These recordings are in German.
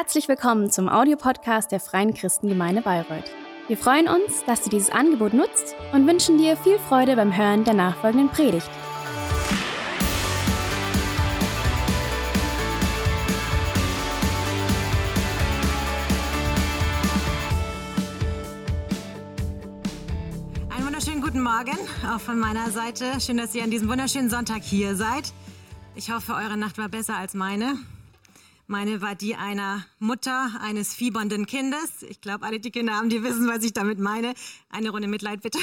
Herzlich willkommen zum Audiopodcast der Freien Christengemeinde Bayreuth. Wir freuen uns, dass du dieses Angebot nutzt und wünschen dir viel Freude beim Hören der nachfolgenden Predigt. Einen wunderschönen guten Morgen, auch von meiner Seite. Schön, dass ihr an diesem wunderschönen Sonntag hier seid. Ich hoffe, eure Nacht war besser als meine. Meine war die einer Mutter eines fiebernden Kindes. Ich glaube, alle die Kinder haben, die wissen, was ich damit meine. Eine Runde Mitleid bitte.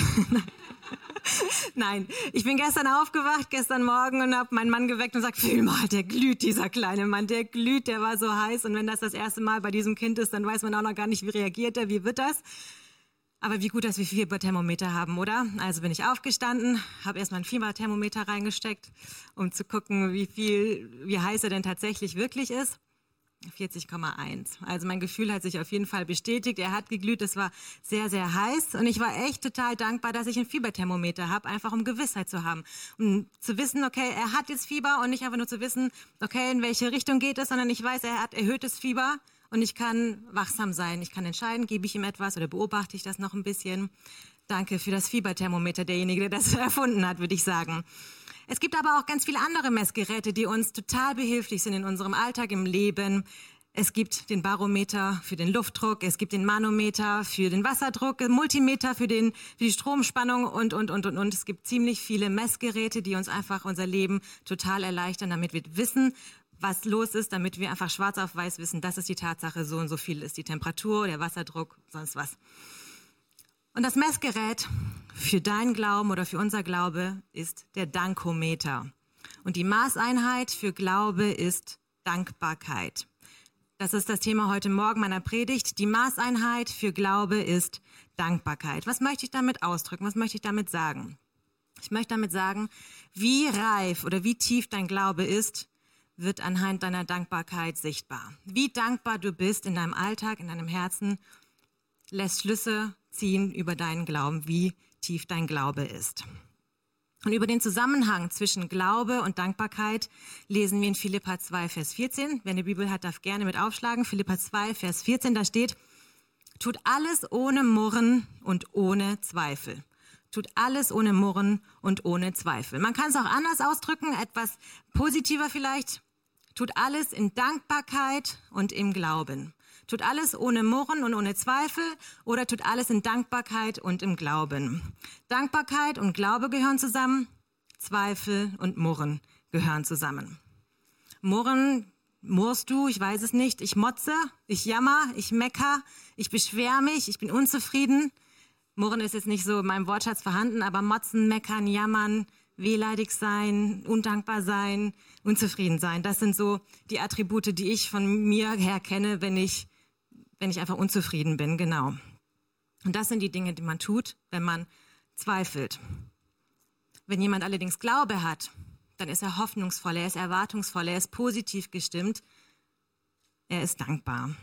Nein, ich bin gestern aufgewacht, gestern Morgen und habe meinen Mann geweckt und sagt, fühl mal, der glüht, dieser kleine Mann, der glüht, der war so heiß. Und wenn das das erste Mal bei diesem Kind ist, dann weiß man auch noch gar nicht, wie reagiert er, wie wird das. Aber wie gut, dass wir Fieberthermometer haben, oder? Also bin ich aufgestanden, habe erstmal ein Fieberthermometer reingesteckt, um zu gucken, wie viel, wie heiß er denn tatsächlich wirklich ist. 40,1. Also mein Gefühl hat sich auf jeden Fall bestätigt. Er hat geglüht, es war sehr, sehr heiß. Und ich war echt total dankbar, dass ich ein Fieberthermometer habe, einfach um Gewissheit zu haben. Um zu wissen, okay, er hat jetzt Fieber und nicht einfach nur zu wissen, okay, in welche Richtung geht es, sondern ich weiß, er hat erhöhtes Fieber und ich kann wachsam sein. Ich kann entscheiden, gebe ich ihm etwas oder beobachte ich das noch ein bisschen. Danke für das Fieberthermometer, derjenige, der das erfunden hat, würde ich sagen. Es gibt aber auch ganz viele andere Messgeräte, die uns total behilflich sind in unserem Alltag, im Leben. Es gibt den Barometer für den Luftdruck, es gibt den Manometer für den Wasserdruck, Multimeter für, den, für die Stromspannung und, und, und, und, und. Es gibt ziemlich viele Messgeräte, die uns einfach unser Leben total erleichtern, damit wir wissen, was los ist, damit wir einfach schwarz auf weiß wissen, das ist die Tatsache, so und so viel ist die Temperatur, der Wasserdruck, sonst was. Und das Messgerät für dein Glauben oder für unser Glaube ist der Dankometer. Und die Maßeinheit für Glaube ist Dankbarkeit. Das ist das Thema heute Morgen meiner Predigt. Die Maßeinheit für Glaube ist Dankbarkeit. Was möchte ich damit ausdrücken? Was möchte ich damit sagen? Ich möchte damit sagen, wie reif oder wie tief dein Glaube ist, wird anhand deiner Dankbarkeit sichtbar. Wie dankbar du bist in deinem Alltag, in deinem Herzen, lässt Schlüsse ziehen über deinen Glauben, wie tief dein Glaube ist. Und über den Zusammenhang zwischen Glaube und Dankbarkeit lesen wir in Philippa 2, Vers 14. Wer eine Bibel hat, darf gerne mit aufschlagen. Philippa 2, Vers 14, da steht, tut alles ohne Murren und ohne Zweifel. Tut alles ohne Murren und ohne Zweifel. Man kann es auch anders ausdrücken, etwas positiver vielleicht. Tut alles in Dankbarkeit und im Glauben. Tut alles ohne Murren und ohne Zweifel oder tut alles in Dankbarkeit und im Glauben. Dankbarkeit und Glaube gehören zusammen, Zweifel und Murren gehören zusammen. Murren, murrst du, ich weiß es nicht, ich motze, ich jammer, ich mecker, ich beschwer mich, ich bin unzufrieden. Murren ist jetzt nicht so in meinem Wortschatz vorhanden, aber motzen, meckern, jammern, wehleidig sein, undankbar sein, unzufrieden sein. Das sind so die Attribute, die ich von mir her kenne, wenn ich wenn ich einfach unzufrieden bin, genau. Und das sind die Dinge, die man tut, wenn man zweifelt. Wenn jemand allerdings Glaube hat, dann ist er hoffnungsvoll, er ist erwartungsvoll, er ist positiv gestimmt, er ist dankbar.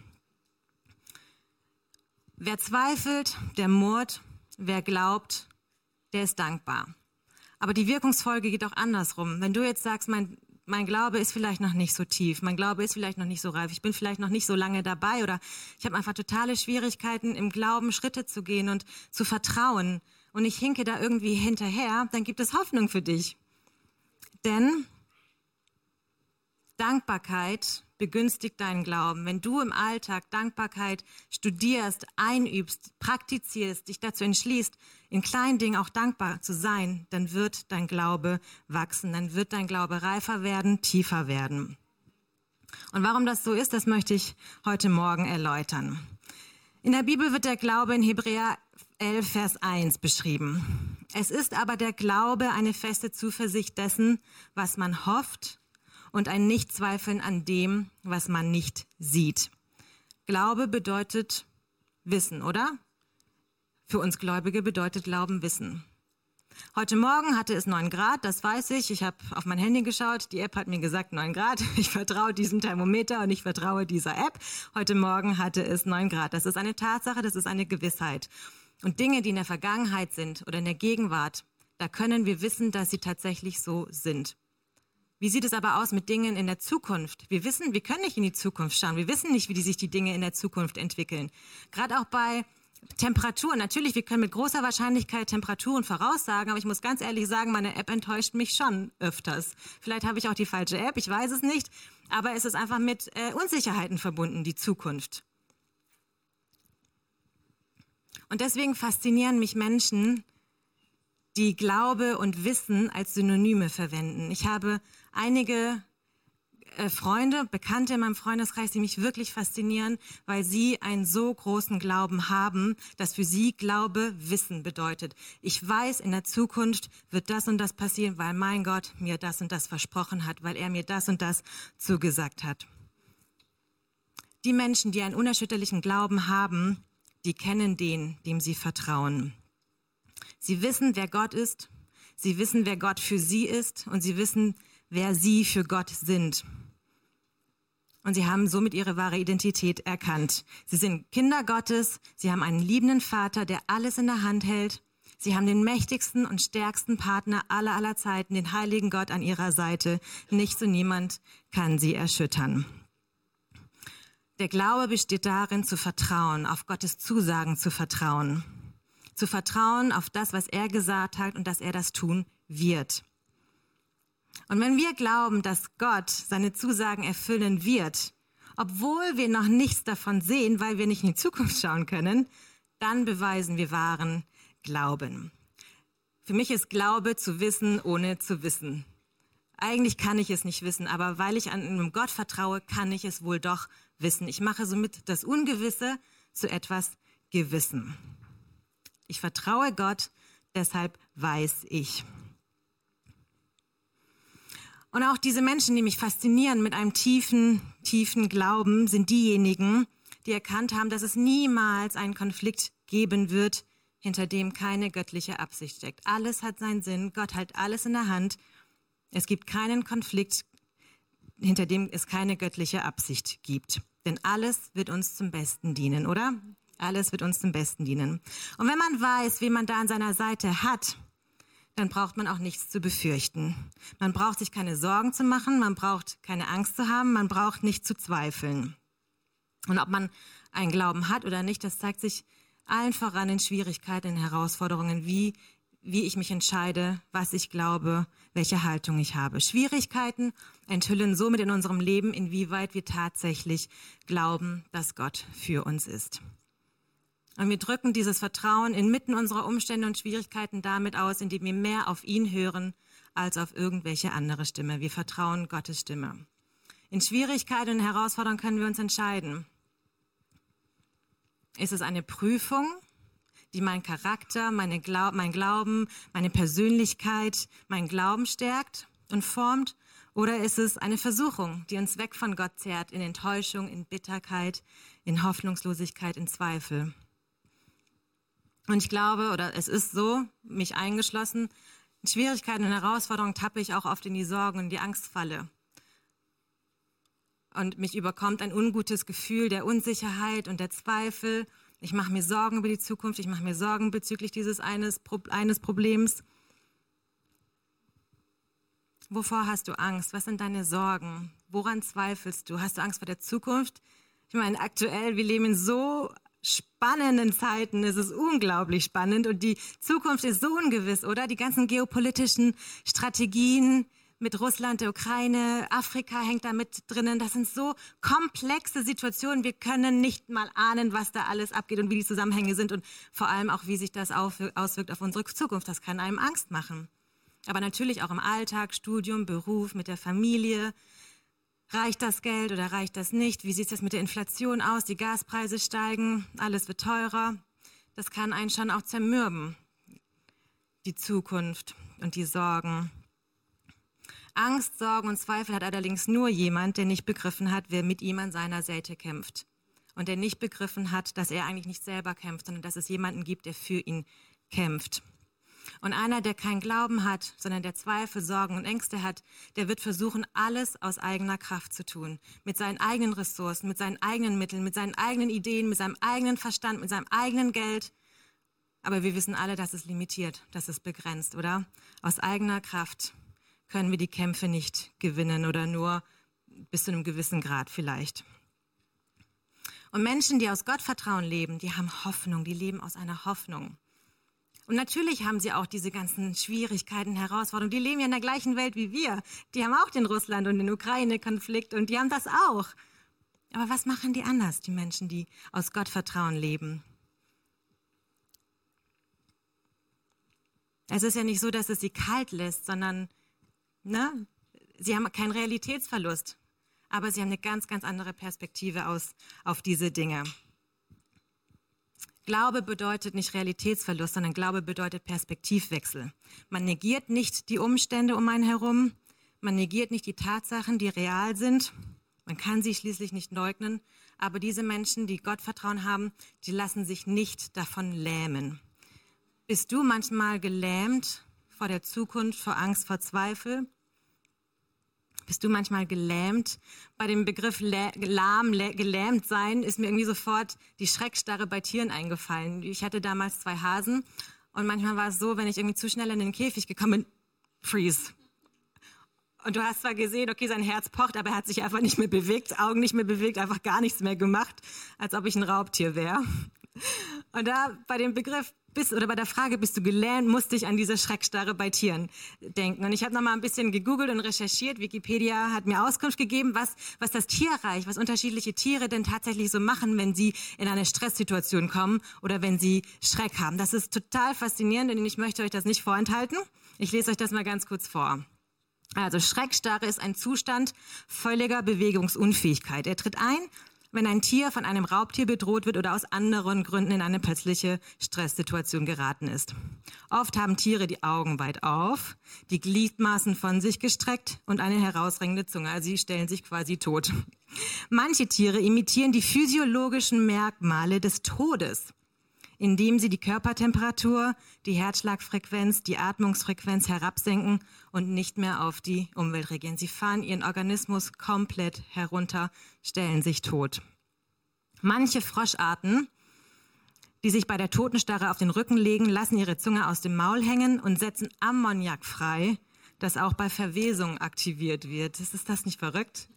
Wer zweifelt, der murrt, wer glaubt, der ist dankbar. Aber die Wirkungsfolge geht auch andersrum. Wenn du jetzt sagst, mein mein Glaube ist vielleicht noch nicht so tief, mein Glaube ist vielleicht noch nicht so reif, ich bin vielleicht noch nicht so lange dabei oder ich habe einfach totale Schwierigkeiten im Glauben Schritte zu gehen und zu vertrauen. Und ich hinke da irgendwie hinterher, dann gibt es Hoffnung für dich. Denn Dankbarkeit begünstigt deinen Glauben. Wenn du im Alltag Dankbarkeit studierst, einübst, praktizierst, dich dazu entschließt, in kleinen Dingen auch dankbar zu sein, dann wird dein Glaube wachsen, dann wird dein Glaube reifer werden, tiefer werden. Und warum das so ist, das möchte ich heute Morgen erläutern. In der Bibel wird der Glaube in Hebräer 11, Vers 1 beschrieben. Es ist aber der Glaube eine feste Zuversicht dessen, was man hofft und ein Nichtzweifeln an dem, was man nicht sieht. Glaube bedeutet Wissen, oder? Für uns Gläubige bedeutet Glauben Wissen. Heute Morgen hatte es 9 Grad, das weiß ich. Ich habe auf mein Handy geschaut. Die App hat mir gesagt 9 Grad. Ich vertraue diesem Thermometer und ich vertraue dieser App. Heute Morgen hatte es 9 Grad. Das ist eine Tatsache, das ist eine Gewissheit. Und Dinge, die in der Vergangenheit sind oder in der Gegenwart, da können wir wissen, dass sie tatsächlich so sind. Wie sieht es aber aus mit Dingen in der Zukunft? Wir wissen, wir können nicht in die Zukunft schauen. Wir wissen nicht, wie die sich die Dinge in der Zukunft entwickeln. Gerade auch bei Temperaturen. Natürlich, wir können mit großer Wahrscheinlichkeit Temperaturen voraussagen, aber ich muss ganz ehrlich sagen, meine App enttäuscht mich schon öfters. Vielleicht habe ich auch die falsche App, ich weiß es nicht, aber es ist einfach mit äh, Unsicherheiten verbunden, die Zukunft. Und deswegen faszinieren mich Menschen, die Glaube und Wissen als Synonyme verwenden. Ich habe einige äh, Freunde, Bekannte in meinem Freundeskreis, die mich wirklich faszinieren, weil sie einen so großen Glauben haben, dass für sie Glaube Wissen bedeutet. Ich weiß, in der Zukunft wird das und das passieren, weil mein Gott mir das und das versprochen hat, weil er mir das und das zugesagt hat. Die Menschen, die einen unerschütterlichen Glauben haben, die kennen den, dem sie vertrauen. Sie wissen, wer Gott ist, sie wissen, wer Gott für sie ist und sie wissen, wer sie für Gott sind. Und sie haben somit ihre wahre Identität erkannt. Sie sind Kinder Gottes, sie haben einen liebenden Vater, der alles in der Hand hält. Sie haben den mächtigsten und stärksten Partner aller aller Zeiten, den heiligen Gott an ihrer Seite. Nichts und niemand kann sie erschüttern. Der Glaube besteht darin, zu vertrauen, auf Gottes Zusagen zu vertrauen. Zu vertrauen auf das, was er gesagt hat und dass er das tun wird. Und wenn wir glauben, dass Gott seine Zusagen erfüllen wird, obwohl wir noch nichts davon sehen, weil wir nicht in die Zukunft schauen können, dann beweisen wir wahren Glauben. Für mich ist Glaube zu wissen, ohne zu wissen. Eigentlich kann ich es nicht wissen, aber weil ich an einem Gott vertraue, kann ich es wohl doch wissen. Ich mache somit das Ungewisse zu etwas Gewissen. Ich vertraue Gott, deshalb weiß ich. Und auch diese Menschen, die mich faszinieren mit einem tiefen, tiefen Glauben, sind diejenigen, die erkannt haben, dass es niemals einen Konflikt geben wird, hinter dem keine göttliche Absicht steckt. Alles hat seinen Sinn, Gott hat alles in der Hand. Es gibt keinen Konflikt, hinter dem es keine göttliche Absicht gibt. Denn alles wird uns zum Besten dienen, oder? Alles wird uns zum Besten dienen. Und wenn man weiß, wie man da an seiner Seite hat, dann braucht man auch nichts zu befürchten. Man braucht sich keine Sorgen zu machen, man braucht keine Angst zu haben, man braucht nicht zu zweifeln. Und ob man einen Glauben hat oder nicht, das zeigt sich allen voran in Schwierigkeiten, in Herausforderungen, wie, wie ich mich entscheide, was ich glaube, welche Haltung ich habe. Schwierigkeiten enthüllen somit in unserem Leben, inwieweit wir tatsächlich glauben, dass Gott für uns ist. Und wir drücken dieses Vertrauen inmitten unserer Umstände und Schwierigkeiten damit aus, indem wir mehr auf ihn hören als auf irgendwelche andere Stimme. Wir vertrauen Gottes Stimme. In Schwierigkeiten und Herausforderungen können wir uns entscheiden. Ist es eine Prüfung, die mein Charakter, meine Glaub, mein Glauben, meine Persönlichkeit, mein Glauben stärkt und formt? Oder ist es eine Versuchung, die uns weg von Gott zehrt, in Enttäuschung, in Bitterkeit, in Hoffnungslosigkeit, in Zweifel? Und ich glaube, oder es ist so, mich eingeschlossen, in Schwierigkeiten und Herausforderungen tappe ich auch oft in die Sorgen und die Angstfalle. Und mich überkommt ein ungutes Gefühl der Unsicherheit und der Zweifel. Ich mache mir Sorgen über die Zukunft, ich mache mir Sorgen bezüglich dieses eines, eines Problems. Wovor hast du Angst? Was sind deine Sorgen? Woran zweifelst du? Hast du Angst vor der Zukunft? Ich meine, aktuell, wir leben in so spannenden Zeiten. Es ist unglaublich spannend und die Zukunft ist so ungewiss, oder? Die ganzen geopolitischen Strategien mit Russland, der Ukraine, Afrika hängt da mit drinnen. Das sind so komplexe Situationen. Wir können nicht mal ahnen, was da alles abgeht und wie die Zusammenhänge sind und vor allem auch, wie sich das auswirkt auf unsere Zukunft. Das kann einem Angst machen. Aber natürlich auch im Alltag, Studium, Beruf, mit der Familie, Reicht das Geld oder reicht das nicht? Wie sieht es mit der Inflation aus? Die Gaspreise steigen, alles wird teurer. Das kann einen schon auch zermürben, die Zukunft und die Sorgen. Angst, Sorgen und Zweifel hat allerdings nur jemand, der nicht begriffen hat, wer mit ihm an seiner Seite kämpft. Und der nicht begriffen hat, dass er eigentlich nicht selber kämpft, sondern dass es jemanden gibt, der für ihn kämpft. Und einer, der keinen Glauben hat, sondern der Zweifel, Sorgen und Ängste hat, der wird versuchen, alles aus eigener Kraft zu tun. Mit seinen eigenen Ressourcen, mit seinen eigenen Mitteln, mit seinen eigenen Ideen, mit seinem eigenen Verstand, mit seinem eigenen Geld. Aber wir wissen alle, dass es limitiert, dass es begrenzt, oder? Aus eigener Kraft können wir die Kämpfe nicht gewinnen oder nur bis zu einem gewissen Grad vielleicht. Und Menschen, die aus Gottvertrauen leben, die haben Hoffnung, die leben aus einer Hoffnung. Und natürlich haben sie auch diese ganzen Schwierigkeiten, Herausforderungen. Die leben ja in der gleichen Welt wie wir. Die haben auch den Russland- und den Ukraine-Konflikt und die haben das auch. Aber was machen die anders, die Menschen, die aus Gottvertrauen leben? Es ist ja nicht so, dass es sie kalt lässt, sondern ne, sie haben keinen Realitätsverlust. Aber sie haben eine ganz, ganz andere Perspektive aus, auf diese Dinge. Glaube bedeutet nicht Realitätsverlust, sondern Glaube bedeutet Perspektivwechsel. Man negiert nicht die Umstände um einen herum, man negiert nicht die Tatsachen, die real sind. Man kann sie schließlich nicht leugnen, aber diese Menschen, die Gottvertrauen haben, die lassen sich nicht davon lähmen. Bist du manchmal gelähmt vor der Zukunft, vor Angst, vor Zweifel? Bist du manchmal gelähmt? Bei dem Begriff lahm, gelähmt sein, ist mir irgendwie sofort die Schreckstarre bei Tieren eingefallen. Ich hatte damals zwei Hasen und manchmal war es so, wenn ich irgendwie zu schnell in den Käfig gekommen bin, freeze. Und du hast zwar gesehen, okay, sein Herz pocht, aber er hat sich einfach nicht mehr bewegt, Augen nicht mehr bewegt, einfach gar nichts mehr gemacht, als ob ich ein Raubtier wäre. Und da bei dem Begriff bist oder bei der Frage, bist du gelähmt, musste ich an diese Schreckstarre bei Tieren denken. Und ich habe noch mal ein bisschen gegoogelt und recherchiert. Wikipedia hat mir Auskunft gegeben, was, was das Tierreich, was unterschiedliche Tiere denn tatsächlich so machen, wenn sie in eine Stresssituation kommen oder wenn sie Schreck haben. Das ist total faszinierend und ich möchte euch das nicht vorenthalten. Ich lese euch das mal ganz kurz vor. Also Schreckstarre ist ein Zustand völliger Bewegungsunfähigkeit. Er tritt ein, wenn ein Tier von einem Raubtier bedroht wird oder aus anderen Gründen in eine plötzliche Stresssituation geraten ist. Oft haben Tiere die Augen weit auf, die Gliedmaßen von sich gestreckt und eine herausringende Zunge. Also sie stellen sich quasi tot. Manche Tiere imitieren die physiologischen Merkmale des Todes indem sie die Körpertemperatur, die Herzschlagfrequenz, die Atmungsfrequenz herabsenken und nicht mehr auf die Umwelt reagieren. Sie fahren ihren Organismus komplett herunter, stellen sich tot. Manche Froscharten, die sich bei der Totenstarre auf den Rücken legen, lassen ihre Zunge aus dem Maul hängen und setzen Ammoniak frei, das auch bei Verwesung aktiviert wird. Ist das nicht verrückt?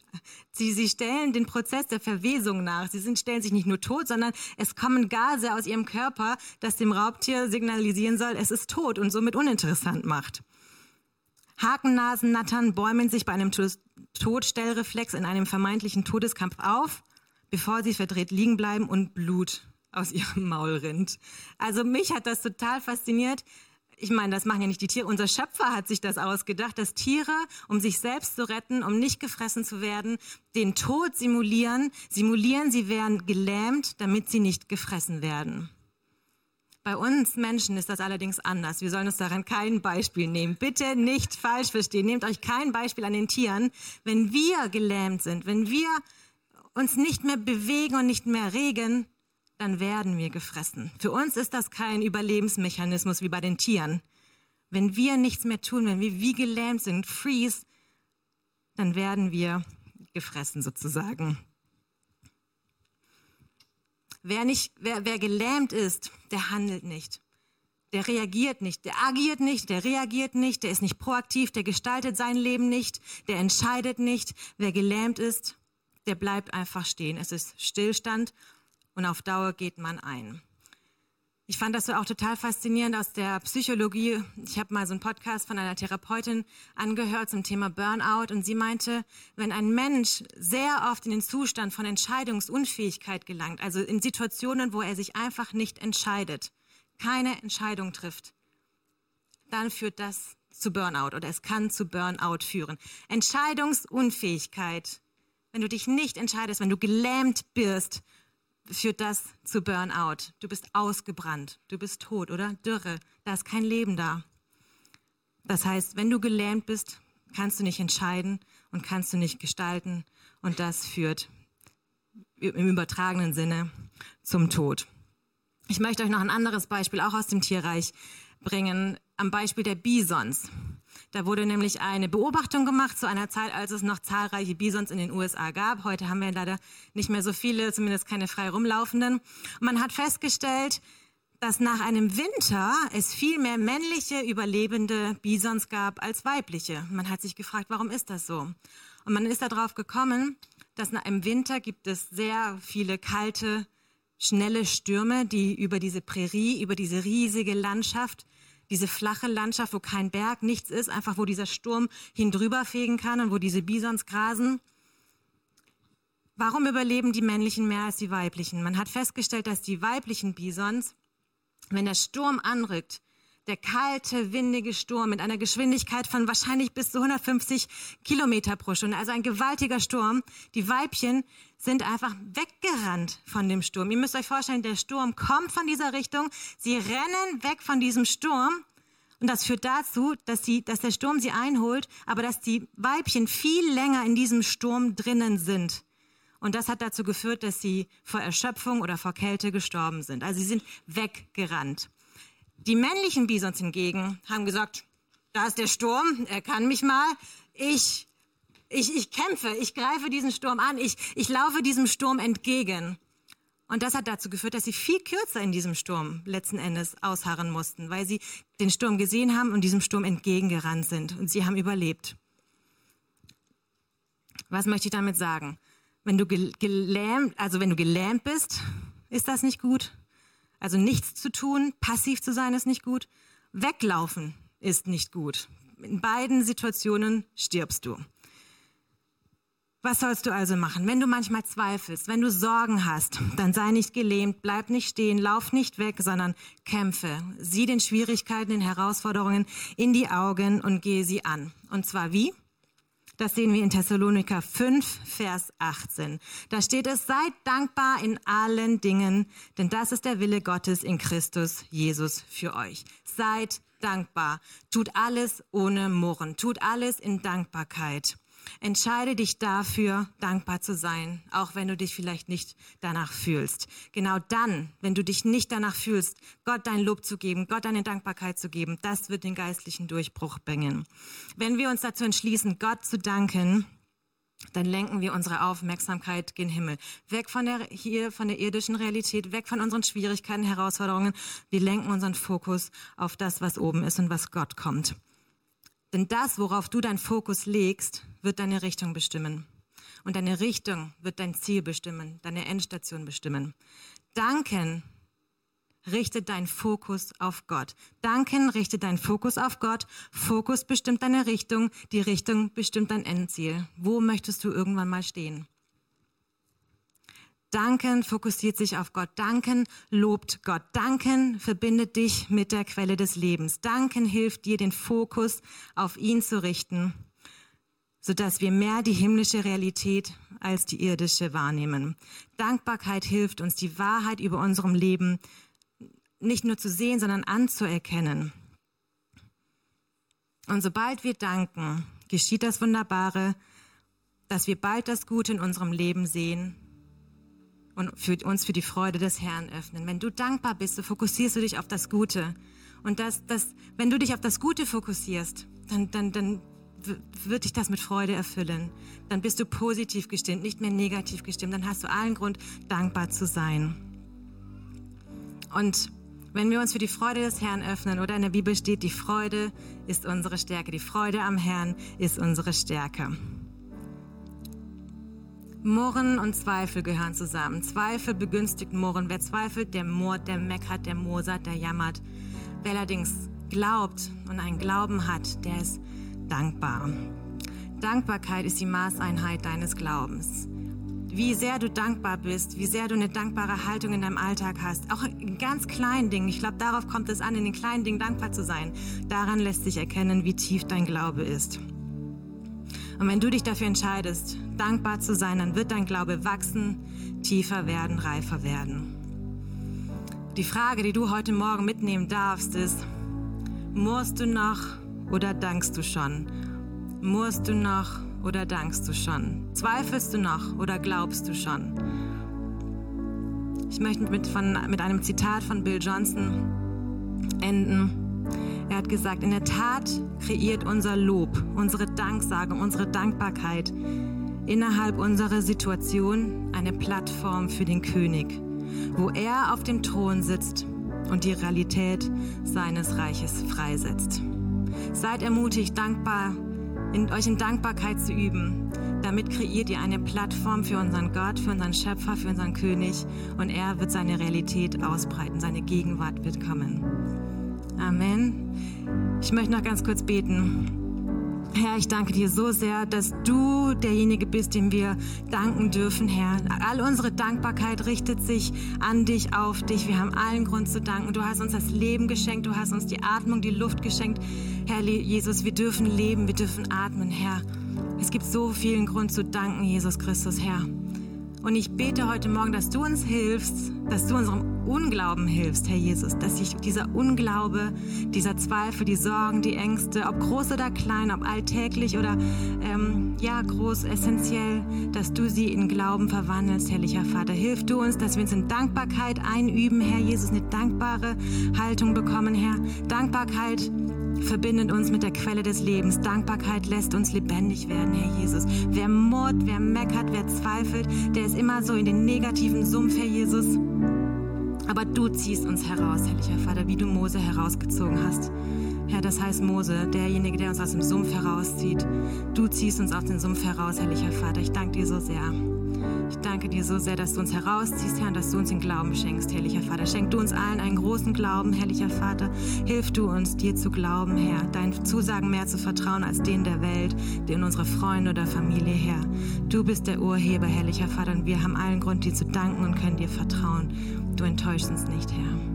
Sie, sie stellen den Prozess der Verwesung nach. Sie sind, stellen sich nicht nur tot, sondern es kommen Gase aus ihrem Körper, das dem Raubtier signalisieren soll, es ist tot und somit uninteressant macht. Hakennasennattern bäumen sich bei einem Todstellreflex in einem vermeintlichen Todeskampf auf, bevor sie verdreht liegen bleiben und Blut aus ihrem Maul rinnt. Also mich hat das total fasziniert, ich meine, das machen ja nicht die Tiere. Unser Schöpfer hat sich das ausgedacht, dass Tiere, um sich selbst zu retten, um nicht gefressen zu werden, den Tod simulieren, simulieren, sie wären gelähmt, damit sie nicht gefressen werden. Bei uns Menschen ist das allerdings anders. Wir sollen uns daran kein Beispiel nehmen. Bitte nicht falsch verstehen. Nehmt euch kein Beispiel an den Tieren. Wenn wir gelähmt sind, wenn wir uns nicht mehr bewegen und nicht mehr regen, dann werden wir gefressen. Für uns ist das kein Überlebensmechanismus wie bei den Tieren. Wenn wir nichts mehr tun, wenn wir wie gelähmt sind, freeze, dann werden wir gefressen sozusagen. Wer, nicht, wer, wer gelähmt ist, der handelt nicht. Der reagiert nicht, der agiert nicht, der reagiert nicht, der ist nicht proaktiv, der gestaltet sein Leben nicht, der entscheidet nicht. Wer gelähmt ist, der bleibt einfach stehen. Es ist Stillstand und auf Dauer geht man ein. Ich fand das so auch total faszinierend aus der Psychologie. Ich habe mal so einen Podcast von einer Therapeutin angehört zum Thema Burnout und sie meinte, wenn ein Mensch sehr oft in den Zustand von Entscheidungsunfähigkeit gelangt, also in Situationen, wo er sich einfach nicht entscheidet, keine Entscheidung trifft, dann führt das zu Burnout oder es kann zu Burnout führen. Entscheidungsunfähigkeit, wenn du dich nicht entscheidest, wenn du gelähmt bist führt das zu Burnout. Du bist ausgebrannt, du bist tot, oder? Dürre, da ist kein Leben da. Das heißt, wenn du gelähmt bist, kannst du nicht entscheiden und kannst du nicht gestalten und das führt im übertragenen Sinne zum Tod. Ich möchte euch noch ein anderes Beispiel auch aus dem Tierreich bringen, am Beispiel der Bisons. Da wurde nämlich eine Beobachtung gemacht zu einer Zeit, als es noch zahlreiche Bisons in den USA gab. Heute haben wir leider nicht mehr so viele, zumindest keine frei rumlaufenden. Man hat festgestellt, dass nach einem Winter es viel mehr männliche überlebende Bisons gab als weibliche. Man hat sich gefragt, warum ist das so? Und man ist darauf gekommen, dass nach einem Winter gibt es sehr viele kalte, schnelle Stürme, die über diese Prärie, über diese riesige Landschaft, diese flache Landschaft, wo kein Berg, nichts ist, einfach wo dieser Sturm hindrüber fegen kann und wo diese Bisons grasen. Warum überleben die männlichen mehr als die weiblichen? Man hat festgestellt, dass die weiblichen Bisons wenn der Sturm anrückt, der kalte, windige Sturm mit einer Geschwindigkeit von wahrscheinlich bis zu 150 Kilometer pro Stunde, also ein gewaltiger Sturm. Die Weibchen sind einfach weggerannt von dem Sturm. Ihr müsst euch vorstellen, der Sturm kommt von dieser Richtung. Sie rennen weg von diesem Sturm. Und das führt dazu, dass, sie, dass der Sturm sie einholt, aber dass die Weibchen viel länger in diesem Sturm drinnen sind. Und das hat dazu geführt, dass sie vor Erschöpfung oder vor Kälte gestorben sind. Also sie sind weggerannt. Die männlichen Bisons hingegen haben gesagt, da ist der Sturm, er kann mich mal. Ich, ich, ich kämpfe, ich greife diesen Sturm an, ich, ich laufe diesem Sturm entgegen. Und das hat dazu geführt, dass sie viel kürzer in diesem Sturm letzten Endes ausharren mussten, weil sie den Sturm gesehen haben und diesem Sturm entgegengerannt sind. Und sie haben überlebt. Was möchte ich damit sagen? Wenn du gelähmt, also wenn du gelähmt bist, ist das nicht gut. Also nichts zu tun, passiv zu sein ist nicht gut. Weglaufen ist nicht gut. In beiden Situationen stirbst du. Was sollst du also machen? Wenn du manchmal zweifelst, wenn du Sorgen hast, dann sei nicht gelähmt, bleib nicht stehen, lauf nicht weg, sondern kämpfe. Sieh den Schwierigkeiten, den Herausforderungen in die Augen und gehe sie an. Und zwar wie? Das sehen wir in Thessaloniker 5, Vers 18. Da steht es, seid dankbar in allen Dingen, denn das ist der Wille Gottes in Christus Jesus für euch. Seid dankbar. Tut alles ohne Murren. Tut alles in Dankbarkeit. Entscheide dich dafür, dankbar zu sein, auch wenn du dich vielleicht nicht danach fühlst. Genau dann, wenn du dich nicht danach fühlst, Gott dein Lob zu geben, Gott deine Dankbarkeit zu geben, das wird den geistlichen Durchbruch bringen. Wenn wir uns dazu entschließen, Gott zu danken, dann lenken wir unsere Aufmerksamkeit gen Himmel. Weg von der, hier, von der irdischen Realität, weg von unseren Schwierigkeiten, Herausforderungen. Wir lenken unseren Fokus auf das, was oben ist und was Gott kommt. Denn das, worauf du deinen Fokus legst, wird deine Richtung bestimmen. Und deine Richtung wird dein Ziel bestimmen, deine Endstation bestimmen. Danken richtet deinen Fokus auf Gott. Danken richtet deinen Fokus auf Gott. Fokus bestimmt deine Richtung. Die Richtung bestimmt dein Endziel. Wo möchtest du irgendwann mal stehen? Danken fokussiert sich auf Gott. Danken lobt Gott. Danken verbindet dich mit der Quelle des Lebens. Danken hilft dir, den Fokus auf ihn zu richten, sodass wir mehr die himmlische Realität als die irdische wahrnehmen. Dankbarkeit hilft uns, die Wahrheit über unserem Leben nicht nur zu sehen, sondern anzuerkennen. Und sobald wir danken, geschieht das Wunderbare, dass wir bald das Gute in unserem Leben sehen und für uns für die Freude des Herrn öffnen. Wenn du dankbar bist, so fokussierst du dich auf das Gute. Und das, das, wenn du dich auf das Gute fokussierst, dann, dann, dann wird dich das mit Freude erfüllen. Dann bist du positiv gestimmt, nicht mehr negativ gestimmt. Dann hast du allen Grund, dankbar zu sein. Und wenn wir uns für die Freude des Herrn öffnen, oder in der Bibel steht, die Freude ist unsere Stärke. Die Freude am Herrn ist unsere Stärke. Murren und Zweifel gehören zusammen. Zweifel begünstigt Murren. Wer zweifelt, der murrt, der meckert, der mosert, der jammert. Wer allerdings glaubt und einen Glauben hat, der ist dankbar. Dankbarkeit ist die Maßeinheit deines Glaubens. Wie sehr du dankbar bist, wie sehr du eine dankbare Haltung in deinem Alltag hast, auch in ganz kleinen Dingen. Ich glaube, darauf kommt es an, in den kleinen Dingen dankbar zu sein. Daran lässt sich erkennen, wie tief dein Glaube ist. Und wenn du dich dafür entscheidest, dankbar zu sein, dann wird dein Glaube wachsen, tiefer werden, reifer werden. Die Frage, die du heute Morgen mitnehmen darfst, ist, musst du noch oder dankst du schon? Musst du noch oder dankst du schon? Zweifelst du noch oder glaubst du schon? Ich möchte mit, von, mit einem Zitat von Bill Johnson enden. Er hat gesagt, in der Tat kreiert unser Lob, unsere Danksage, unsere Dankbarkeit innerhalb unserer Situation eine Plattform für den König, wo er auf dem Thron sitzt und die Realität seines Reiches freisetzt. Seid ermutigt, dankbar, in, euch in Dankbarkeit zu üben. Damit kreiert ihr eine Plattform für unseren Gott, für unseren Schöpfer, für unseren König und er wird seine Realität ausbreiten, seine Gegenwart wird kommen. Amen. Ich möchte noch ganz kurz beten. Herr, ich danke dir so sehr, dass du derjenige bist, dem wir danken dürfen, Herr. All unsere Dankbarkeit richtet sich an dich, auf dich. Wir haben allen Grund zu danken. Du hast uns das Leben geschenkt, du hast uns die Atmung, die Luft geschenkt. Herr Jesus, wir dürfen leben, wir dürfen atmen, Herr. Es gibt so vielen Grund zu danken, Jesus Christus, Herr. Und ich bete heute Morgen, dass du uns hilfst, dass du unserem Unglauben hilfst, Herr Jesus, dass sich dieser Unglaube, dieser Zweifel, die Sorgen, die Ängste, ob groß oder klein, ob alltäglich oder ähm, ja groß, essentiell, dass du sie in Glauben verwandelst, herrlicher Vater. Hilf du uns, dass wir uns in Dankbarkeit einüben, Herr Jesus, eine dankbare Haltung bekommen, Herr. Dankbarkeit verbindet uns mit der Quelle des Lebens. Dankbarkeit lässt uns lebendig werden, Herr Jesus. Wer murrt, wer meckert, wer zweifelt, der ist immer so in den negativen Sumpf, Herr Jesus. Aber du ziehst uns heraus, herrlicher Vater, wie du Mose herausgezogen hast. Herr, das heißt Mose, derjenige, der uns aus dem Sumpf herauszieht. Du ziehst uns aus dem Sumpf heraus, herrlicher Vater. Ich danke dir so sehr. Ich danke dir so sehr, dass du uns herausziehst, Herr, und dass du uns den Glauben schenkst, herrlicher Vater. Schenk du uns allen einen großen Glauben, herrlicher Vater. Hilf du uns, dir zu glauben, Herr, deinen Zusagen mehr zu vertrauen als denen der Welt, denen unserer Freunde oder Familie, Herr. Du bist der Urheber, herrlicher Vater, und wir haben allen Grund, dir zu danken und können dir vertrauen. Du enttäuschst uns nicht, Herr.